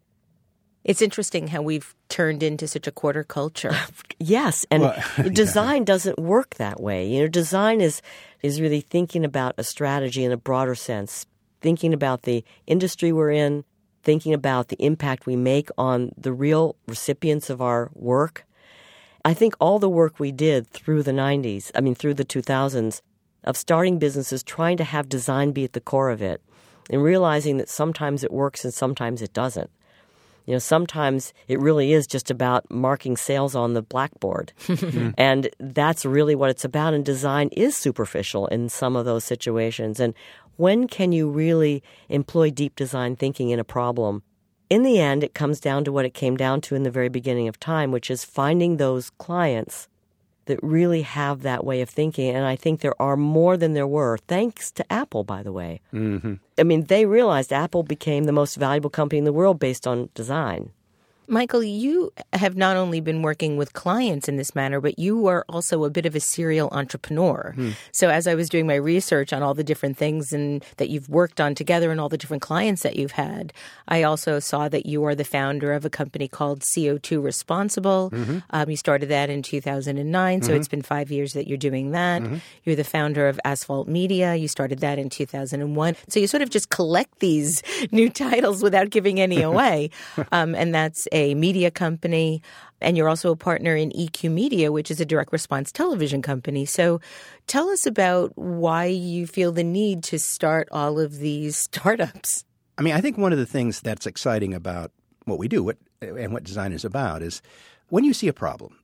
It's interesting how we've turned into such a quarter culture. Yes, and Well, yeah. design doesn't work that way. You know, design is is really thinking about a strategy in a broader sense, thinking about the industry we're in, thinking about the impact we make on the real recipients of our work. I think all the work we did through the 90s, I mean through the 2000s of starting businesses trying to have design be at the core of it and realizing that sometimes it works and sometimes it doesn't. You know, sometimes it really is just about marking sales on the blackboard. Hmm. and that's really what it's about. And design is superficial in some of those situations. And when can you really employ deep design thinking in a problem? In the end, it comes down to what it came down to in the very beginning of time, which is finding those clients that really have that way of thinking. And I think there are more than there were, thanks to Apple, by the way. Mm-hmm. I mean, they realized Apple became the most valuable company in the world based on design. Michael, you have not only been working with clients in this manner, but you are also a bit of a serial entrepreneur. So, as I was doing my research on all the different things and that you've worked on together and all the different clients that you've had, I also saw that you are the founder of a company called CO2 Responsible. Um, you started that in 2009, so it's been five years that you're doing that. You're the founder of Asphalt Media. You started that in 2001. So, you sort of just collect these new titles without giving any away. um, and that's a media company. And you're also a partner in EQ Media, which is a direct response television company. So tell us about why you feel the need to start all of these startups. I mean, I think one of the things that's exciting about what we do what, and what design is about is when you see a problem,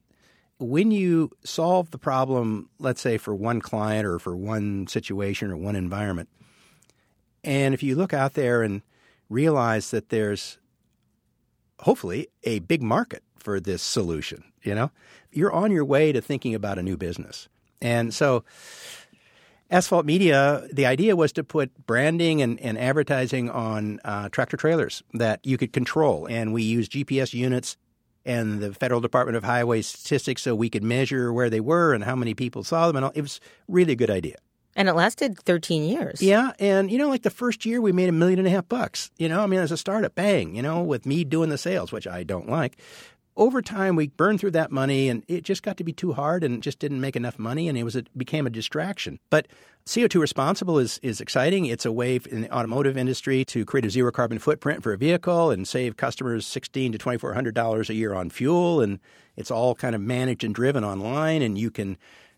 when you solve the problem, let's say for one client or for one situation or one environment, and if you look out there and realize that there's hopefully a big market for this solution, you know, you're on your way to thinking about a new business. And so Asphalt Media, the idea was to put branding and, and advertising on uh, tractor trailers that you could control. And we used GPS units and the Federal Department of Highway Statistics so we could measure where they were and how many people saw them. And all. it was really a good idea. And it lasted 13 years. Yeah, and you know, like the first year we made a million and a half bucks. You know, I mean, as a startup, bang, you know, with me doing the sales, which I don't like. Over time, we burned through that money, and it just got to be too hard, and just didn't make enough money, and it was it became a distraction. But CO2 responsible is is exciting. It's a way in the automotive industry to create a zero carbon footprint for a vehicle and save customers 16 to twenty four hundred dollars a year on fuel, and it's all kind of managed and driven online, and you can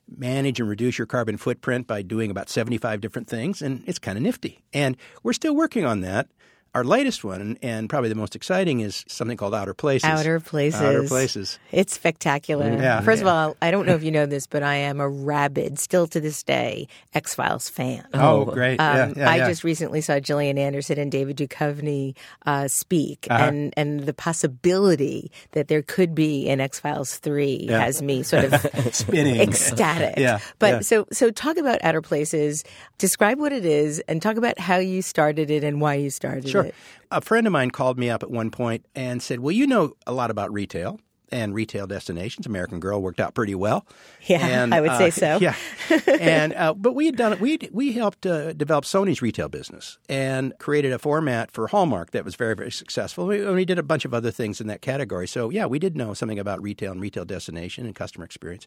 manage and reduce your carbon footprint by doing about 75 different things, and it's kind of nifty. And we're still working on that. Our latest one, and probably the most exciting, is something called Outer Places. Outer Places. Outer Places. It's spectacular. Yeah. First of all, I don't know if you know this, but I am a rabid, still to this day, X Files fan. Oh, great. Um, yeah, yeah, I just recently saw Gillian Anderson and David Duchovny uh, speak, Uh-huh. and and the possibility that there could be an X Files three has me sort of spinning. ecstatic. Yeah, But yeah. so so talk about Outer Places. Describe what it is, and talk about how you started it and why you started Sure. it. A friend of mine called me up at one point and said, Well, you know a lot about retail. and retail destinations. American Girl worked out pretty well. Yeah, and, I would uh, say so. Yeah, and uh, but we had done it. We we helped uh, develop Sony's retail business and created a format for Hallmark that was very very successful. We, we did a bunch of other things in that category. So yeah, we did know something about retail and retail destination and customer experience.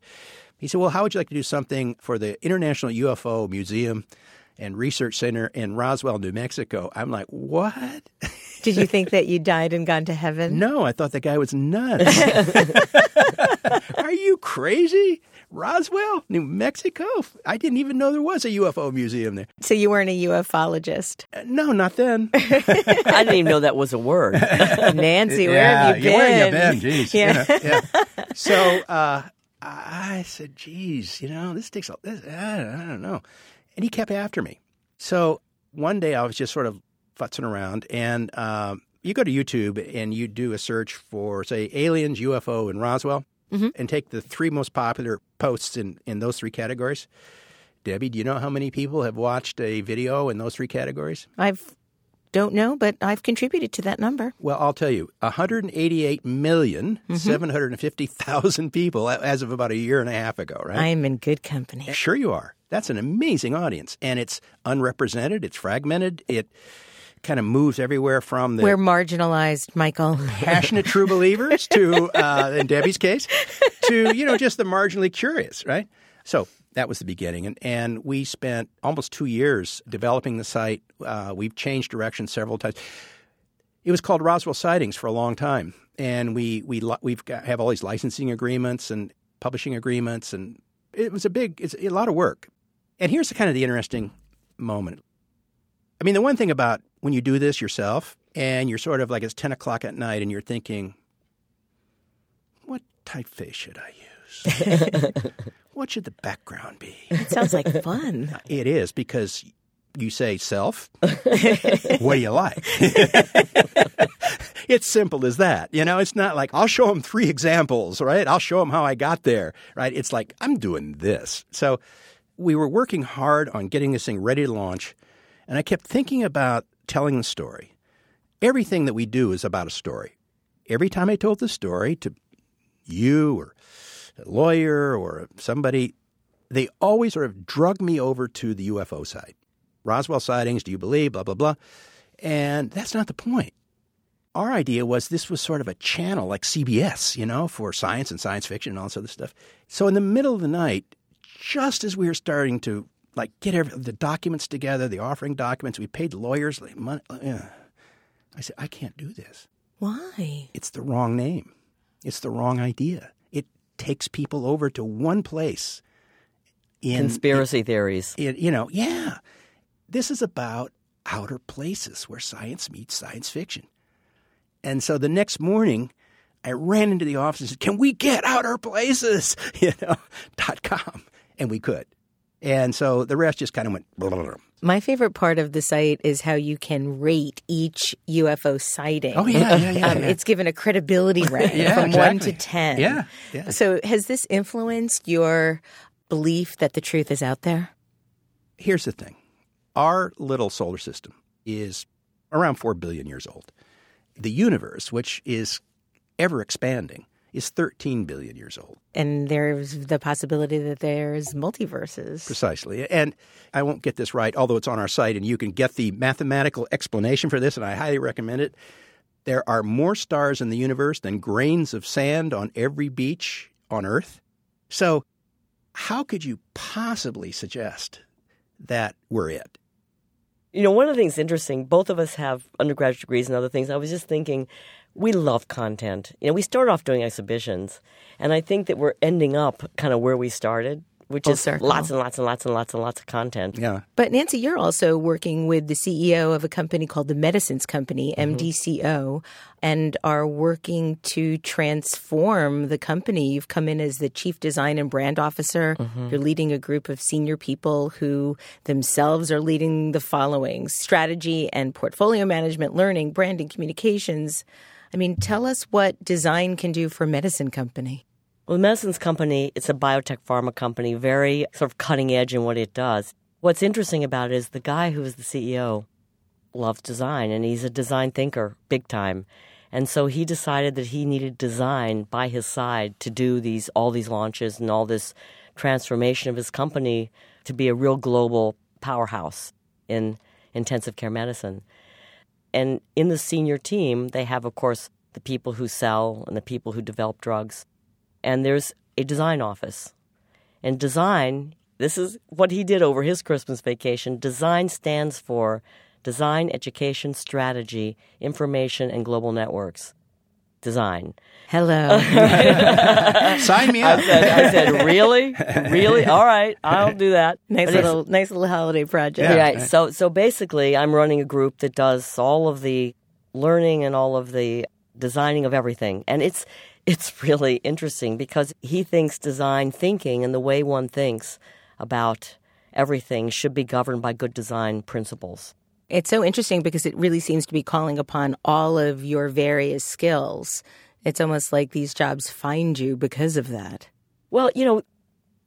He said, "Well, how would you like to do something for the International UFO Museum?" And Research Center in Roswell, New Mexico. I'm like, what? Did you think that you died and gone to heaven? No, I thought the guy was nuts. Are you crazy? Roswell, New Mexico? I didn't even know there was a UFO museum there. So you weren't a ufologist. Uh, no, not then. I didn't even know that was a word. Nancye, where yeah, have you been? Where have you been? Jeez. Yeah. You know, yeah. So uh, I said, geez, you know, this takes a, this, I, don't, I don't know. And he kept after me. So one day I was just sort of futzing around, and um, you go to YouTube and you do a search for, say, aliens, UFO, and Roswell, and take the three most popular posts in, in those three categories. Debbie, do you know how many people have watched a video in those three categories? I don't know, but I've contributed to that number. Well, I'll tell you, 188,750,000 people as of about a year and a half ago, right? I am in good company. Sure, you are. That's an amazing audience. And it's unrepresented, it's fragmented, it kind of moves everywhere from the We're marginalized, Michael. passionate true believers to, uh, in Debbie's case, to, you know, just the marginally curious, right? So that was the beginning. And, and we spent almost two years developing the site. Uh, we've changed direction several times. It was called Roswell Sightings for a long time. And we, we, we've got, have all these licensing agreements and publishing agreements. And it was a big, it's a lot of work. And here's the kind of the interesting moment. I mean, the one thing about when you do this yourself and you're sort of like it's 10 o'clock at night and you're thinking, what typeface should I use? what should the background be? It sounds like fun. It is because you say self. what do you like? it's simple as that. You know, it's not like I'll show them three examples, right? I'll show them how I got there, right? It's like I'm doing this. So we were working hard on getting this thing ready to launch, and I kept thinking about telling the story. Everything that we do is about a story. Every time I told the story to you or a lawyer or somebody, they always sort of drug me over to the UFO side. Roswell sightings, do you believe? Blah, blah, blah. And that's not the point. Our idea was this was sort of a channel like CBS, you know, for science and science fiction and all this other stuff. So in the middle of the night, just as we were starting to like get every, the documents together, the offering documents, we paid lawyers like money. Yeah. I said, I can't do this. Why? It's the wrong name. It's the wrong idea. It takes people over to one place. In, Conspiracy theories. in, you know, yeah. This is about outer places where science meets science fiction. And so the next morning, I ran into the office and said, "Can we get outer places?" You know, dot com, and we could. And so the rest just kind of went. Blah, blah, blah. My favorite part of the site is how you can rate each UFO sighting. Oh yeah, yeah, yeah. Um, yeah. It's given a credibility rank Yeah, from one to ten. Yeah, yeah. So has this influenced your belief that the truth is out there? Here's the thing: our little solar system is around four billion years old. The universe, which is ever expanding, is 13 billion years old. And there's the possibility that there's multiverses. Precisely. And I won't get this right, although it's on our site and you can get the mathematical explanation for this, and I highly recommend it. There are more stars in the universe than grains of sand on every beach on Earth. So, how could you possibly suggest that we're it? You know, one of the things interesting, both of us have undergraduate degrees and other things. I was just thinking, we love content. You know, we started off doing exhibitions, and I think that we're ending up kind of where we started, which Full is circle. lots and lots and lots and lots and lots of content. Yeah. But Nancye, you're also working with the CEO of a company called the Medicines Company, mm-hmm. MDCO, and are working to transform the company. You've come in as the chief design and brand officer. Mm-hmm. You're leading a group of senior people who themselves are leading the following strategy and portfolio management, learning, branding, communications. I mean, tell us what design can do for Medicine Company. Well, Medicines Company, it's a biotech pharma company, very sort of cutting edge in what it does. What's interesting about it is the guy who is the CEO loves design, and he's a design thinker, big time. And so he decided that he needed design by his side to do these all these launches and all this transformation of his company to be a real global powerhouse in intensive care medicine. And in the senior team, they have, of course, the people who sell and the people who develop drugs. And there's a design office. And design, this is what he did over his Christmas vacation. Design stands for Design, Education, Strategy, Information, and Global Networks. Design. Hello. Sign me up. I said, I said, really, really, all right, I'll do that. nice But little, nice little holiday project. Yeah. Right. So, so basically, I'm running a group that does all of the learning and all of the designing of everything, and it's it's really interesting because he thinks design thinking and the way one thinks about everything should be governed by good design principles. It's so interesting because it really seems to be calling upon all of your various skills. It's almost like these jobs find you because of that. Well, you know,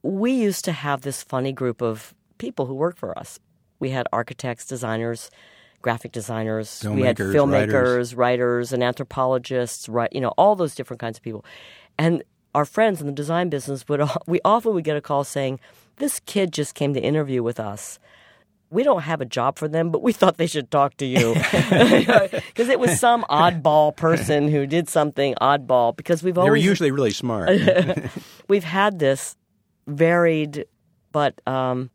we used to have this funny group of people who worked for us. We had architects, designers, graphic designers, we had Filmmakers, filmmakers, writers. and anthropologists, right, you know, all those different kinds of people. And our friends in the design business would we often would get a call saying, "This kid just came to interview with us." We don't have a job for them, but we thought they should talk to you because it was some oddball person who did something oddball. Because we've They were always usually really smart. we've had this varied but um,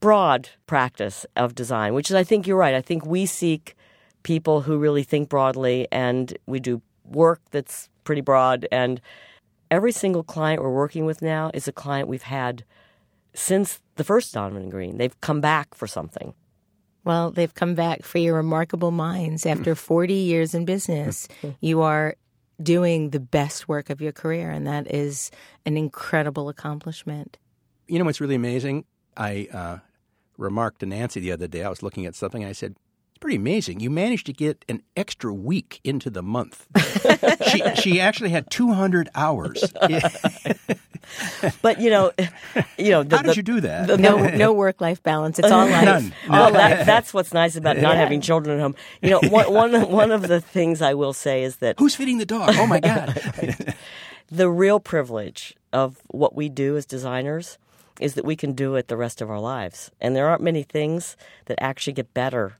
broad practice of design, which is, I think you're right. I think we seek people who really think broadly, and we do work that's pretty broad. And every single client we're working with now is a client we've had since the first Donovan and Green. They've come back for something. Well, they've come back for your remarkable minds after 40 years in business. You are doing the best work of your career, and that is an incredible accomplishment. you know what's really amazing? I uh, remarked to Nancye the other day. I was looking at something. I said, "It's pretty amazing. You managed to get an extra week into the month." she she actually had two hundred hours. But you know, you know, the, How did the- you do that? No, no work life balance. It's all life. None. Well, that, that's what's nice about not having children at home. You know, one, one, one of the things I will say is that Who's feeding the dog? Oh my god! the real privilege of what we do as designers is that we can do it the rest of our lives. And there aren't many things that actually get better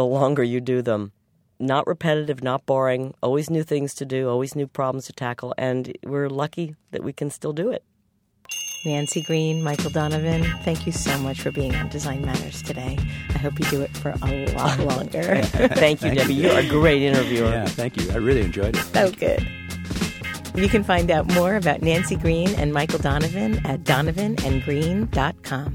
the longer you do them. Not repetitive, not boring, always new things to do, always new problems to tackle, and we're lucky that we can still do it. Nancye Green, Michael Donovan, thank you so much for being on Design Matters today. I hope you do it for a lot longer. Thank you, Debbie. You're a great interviewer. yeah, thank you. I really enjoyed it. so good. You can find out more about Nancye Green and Michael Donovan at donovanandgreen.com.